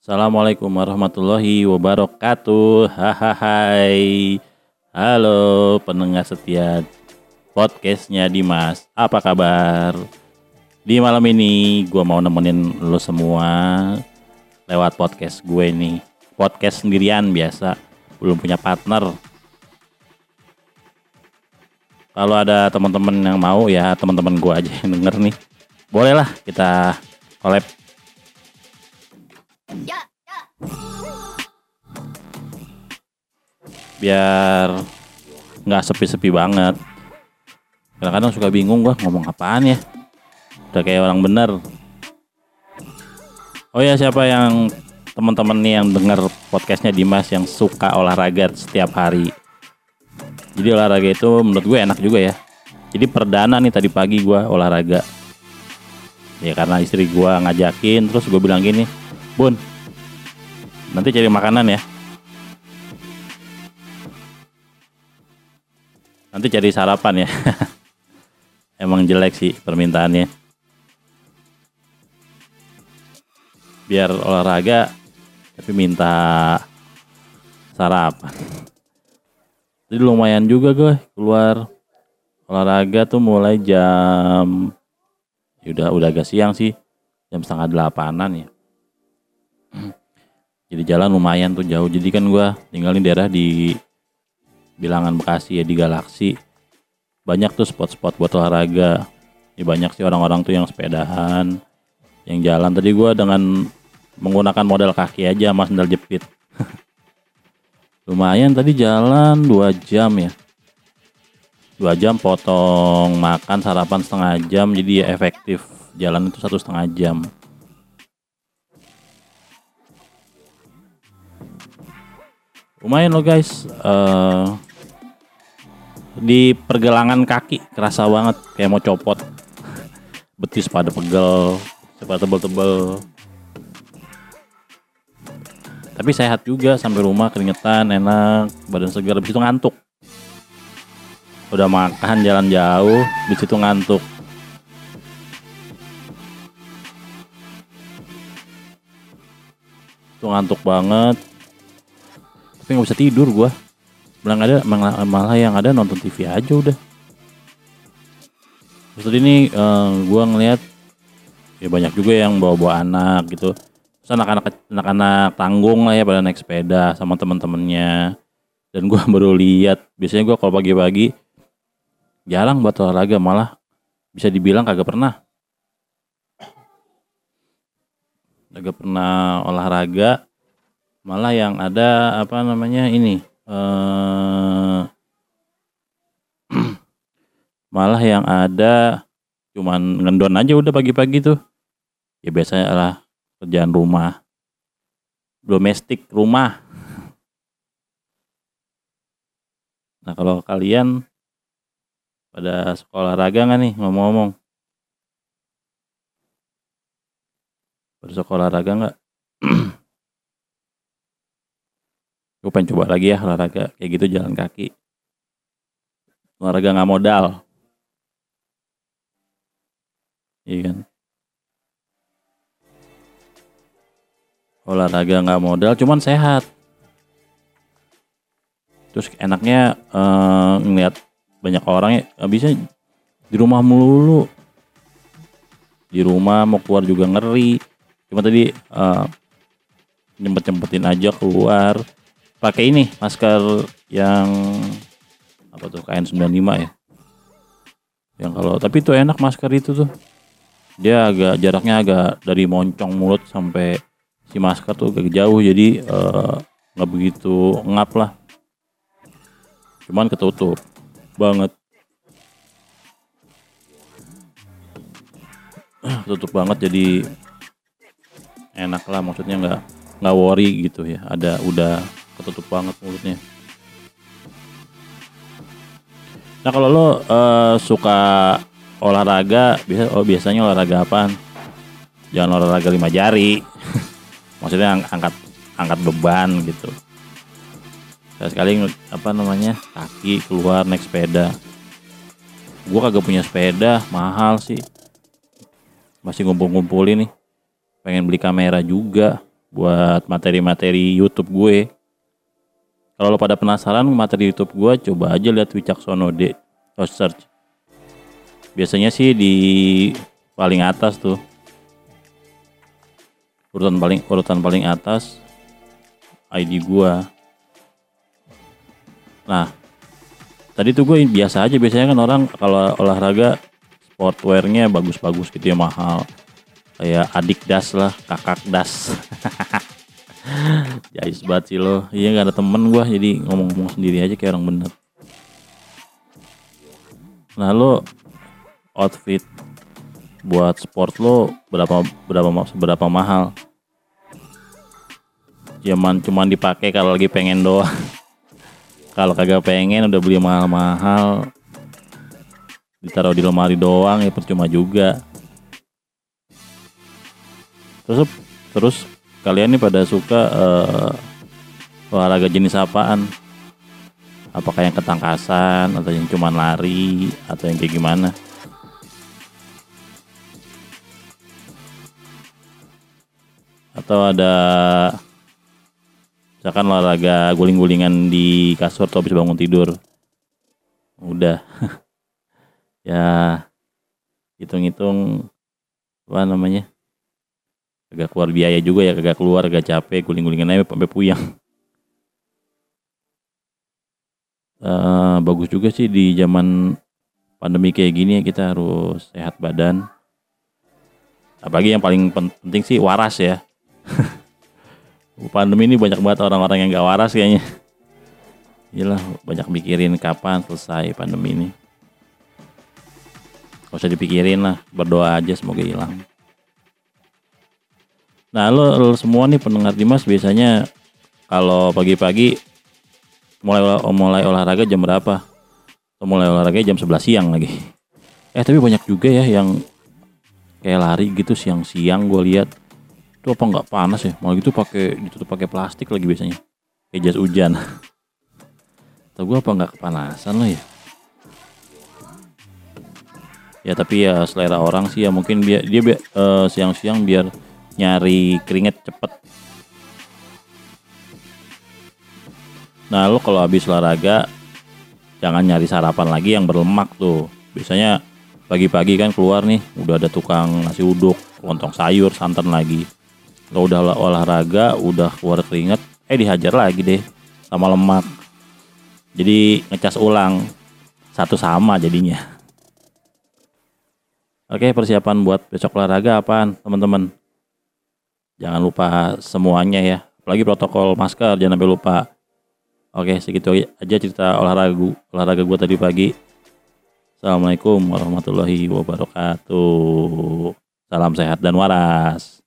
Assalamualaikum warahmatullahi wabarakatuh. Hai. Halo pendengar setia podcastnya Dimas. Apa kabar? Di malam ini gue mau nemenin lo semua lewat podcast gue nih. Podcast sendirian biasa, belum punya partner. Kalau ada teman-teman yang mau ya teman-teman gue aja yang denger nih. Bolehlah kita collab biar nggak sepi-sepi banget. Kadang-kadang suka bingung gua ngomong apaan ya? Udah kayak orang bener. Oh ya siapa yang teman-teman nih yang denger podcastnya Dimas yang suka olahraga setiap hari? Jadi olahraga itu menurut gue enak juga ya. Jadi perdana nih tadi pagi gua olahraga. Ya karena istri gua ngajakin terus gue bilang gini bun nanti cari makanan ya nanti cari sarapan ya. Emang jelek sih permintaannya. Biar olahraga tapi minta sarapan. Jadi lumayan juga gue keluar olahraga tuh mulai jam ya udah udah agak siang sih. Jam setengah delapanan ya. Jadi jalan lumayan tuh jauh. Jadi kan gue tinggalin daerah di bilangan Bekasi ya di Galaksi banyak tuh spot-spot buat olahraga. Ya banyak sih orang-orang tuh yang sepedahan yang jalan. Tadi gue dengan menggunakan model kaki aja sama sandal jepit. Lumayan tadi jalan dua jam ya. Dua jam potong makan sarapan setengah jam jadi ya efektif. Jalan itu satu setengah jam. Lumayan loh guys. Uh, di pergelangan kaki kerasa banget. Kayak mau copot. Betis pada pegel pada tebel-tebel. Tapi sehat juga sampai rumah keringetan enak badan segar habis itu ngantuk. Udah makan jalan jauh di situ ngantuk. Itu ngantuk banget. Tapi nggak bisa tidur gua malah ada malah, yang ada nonton TV aja udah. Terus ini uh, gua ngeliat ya banyak juga yang bawa-bawa anak gitu. Terus anak-anak anak-anak tanggung lah ya pada naik sepeda sama teman-temannya dan gua baru lihat biasanya gua kalau pagi-pagi jarang buat olahraga malah bisa dibilang kagak pernah. Kagak pernah olahraga malah yang ada apa namanya ini eh, malah yang ada cuman ngendon aja udah pagi-pagi tuh. Ya biasanya lah kerjaan rumah domestik rumah. Nah kalau kalian pada sekolah raga nggak nih ngomong-ngomong? Pada sekolah raga nggak gue pengen coba lagi ya olahraga kayak gitu jalan kaki. Olahraga nggak modal. Iya kan? Olahraga nggak modal cuman sehat. Terus enaknya uh, ngeliat banyak orang ya bisa di rumah melulu. Di rumah mau keluar juga ngeri. Cuma tadi uh, nyempet nyempetin aja keluar pakai ini masker yang apa tuh KN95 ya? Yang kalau tapi itu enak masker itu tuh. Dia agak jaraknya agak dari moncong mulut sampai si masker tuh agak jauh jadi nggak uh, begitu ngap lah. Cuman ketutup banget. Tutup banget jadi enak lah maksudnya nggak nggak worry gitu ya. Ada udah ketutup banget mulutnya. Nah kalau lo uh, suka olahraga biasa oh biasanya olahraga apaan? Jangan olahraga lima jari. Maksudnya ang angkat angkat beban gitu. Sekali apa namanya kaki keluar naik sepeda. Gua kagak punya sepeda mahal sih. Masih ngumpul-ngumpulin nih. Pengen beli kamera juga buat materi-materi YouTube gue. Kalau lo pada penasaran materi YouTube gue, coba aja lihat Wicaksono D. Lo search. Biasanya sih di paling atas tuh. Urutan paling urutan paling atas ID gua. Nah, tadi tuh gue biasa aja biasanya kan orang kalau olahraga sportwearnya bagus-bagus gitu ya mahal kayak adik das lah kakak das jais banget sih lo. Iya gak ada temen gue jadi ngomong-ngomong sendiri aja kayak orang bener. Nah lo outfit buat sport lo berapa berapa berapa mahal? Zaman cuman dipakai kalau lagi pengen doang. Kalau kagak pengen udah beli mahal-mahal. Ditaruh di lemari doang ya percuma juga. Terus terus kalian nih pada suka uh, olahraga jenis apaan? Apakah yang ketangkasan atau yang cuman lari atau yang kayak gimana? Atau ada misalkan olahraga guling-gulingan di kasur atau habis bangun tidur? Udah. Ya hitung-hitung apa namanya agak keluar biaya juga ya agak keluar agak capek guling-gulingan aja sampai puyang uh, bagus juga sih di zaman pandemi kayak gini ya kita harus sehat badan apalagi yang paling penting sih waras ya pandemi ini banyak banget orang-orang yang gak waras kayaknya. Gila, banyak mikirin kapan selesai pandemi ini. Gak usah dipikirin lah, berdoa aja semoga hilang. Nah lo, lo semua nih pendengar Dimas biasanya kalau pagi-pagi mulai mulai olahraga jam berapa? Mulai olahraga jam 11 siang lagi. Eh tapi banyak juga ya yang kayak lari gitu siang-siang gue lihat. Itu apa nggak panas ya? Malah gitu pakai ditutup pakai plastik lagi biasanya. Kayak jas hujan. Atau gue apa nggak kepanasan lo ya? Ya tapi ya selera orang sih ya. Mungkin dia dia uh, siang-siang biar nyari keringet cepet. Nah lo kalau habis olahraga jangan nyari sarapan lagi yang berlemak tuh. Biasanya pagi-pagi kan keluar nih udah ada tukang nasi uduk lontong sayur santan lagi. Kalau udah olahraga udah keluar keringet eh dihajar lagi deh sama lemak. Jadi ngecas ulang. Satu sama jadinya. Oke persiapan buat besok olahraga apaan teman-teman jangan lupa semuanya ya. Apalagi protokol masker jangan sampai lupa. Oke segitu aja cerita olahraga olahraga gue tadi pagi. Assalamualaikum warahmatullahi wabarakatuh. Salam sehat dan waras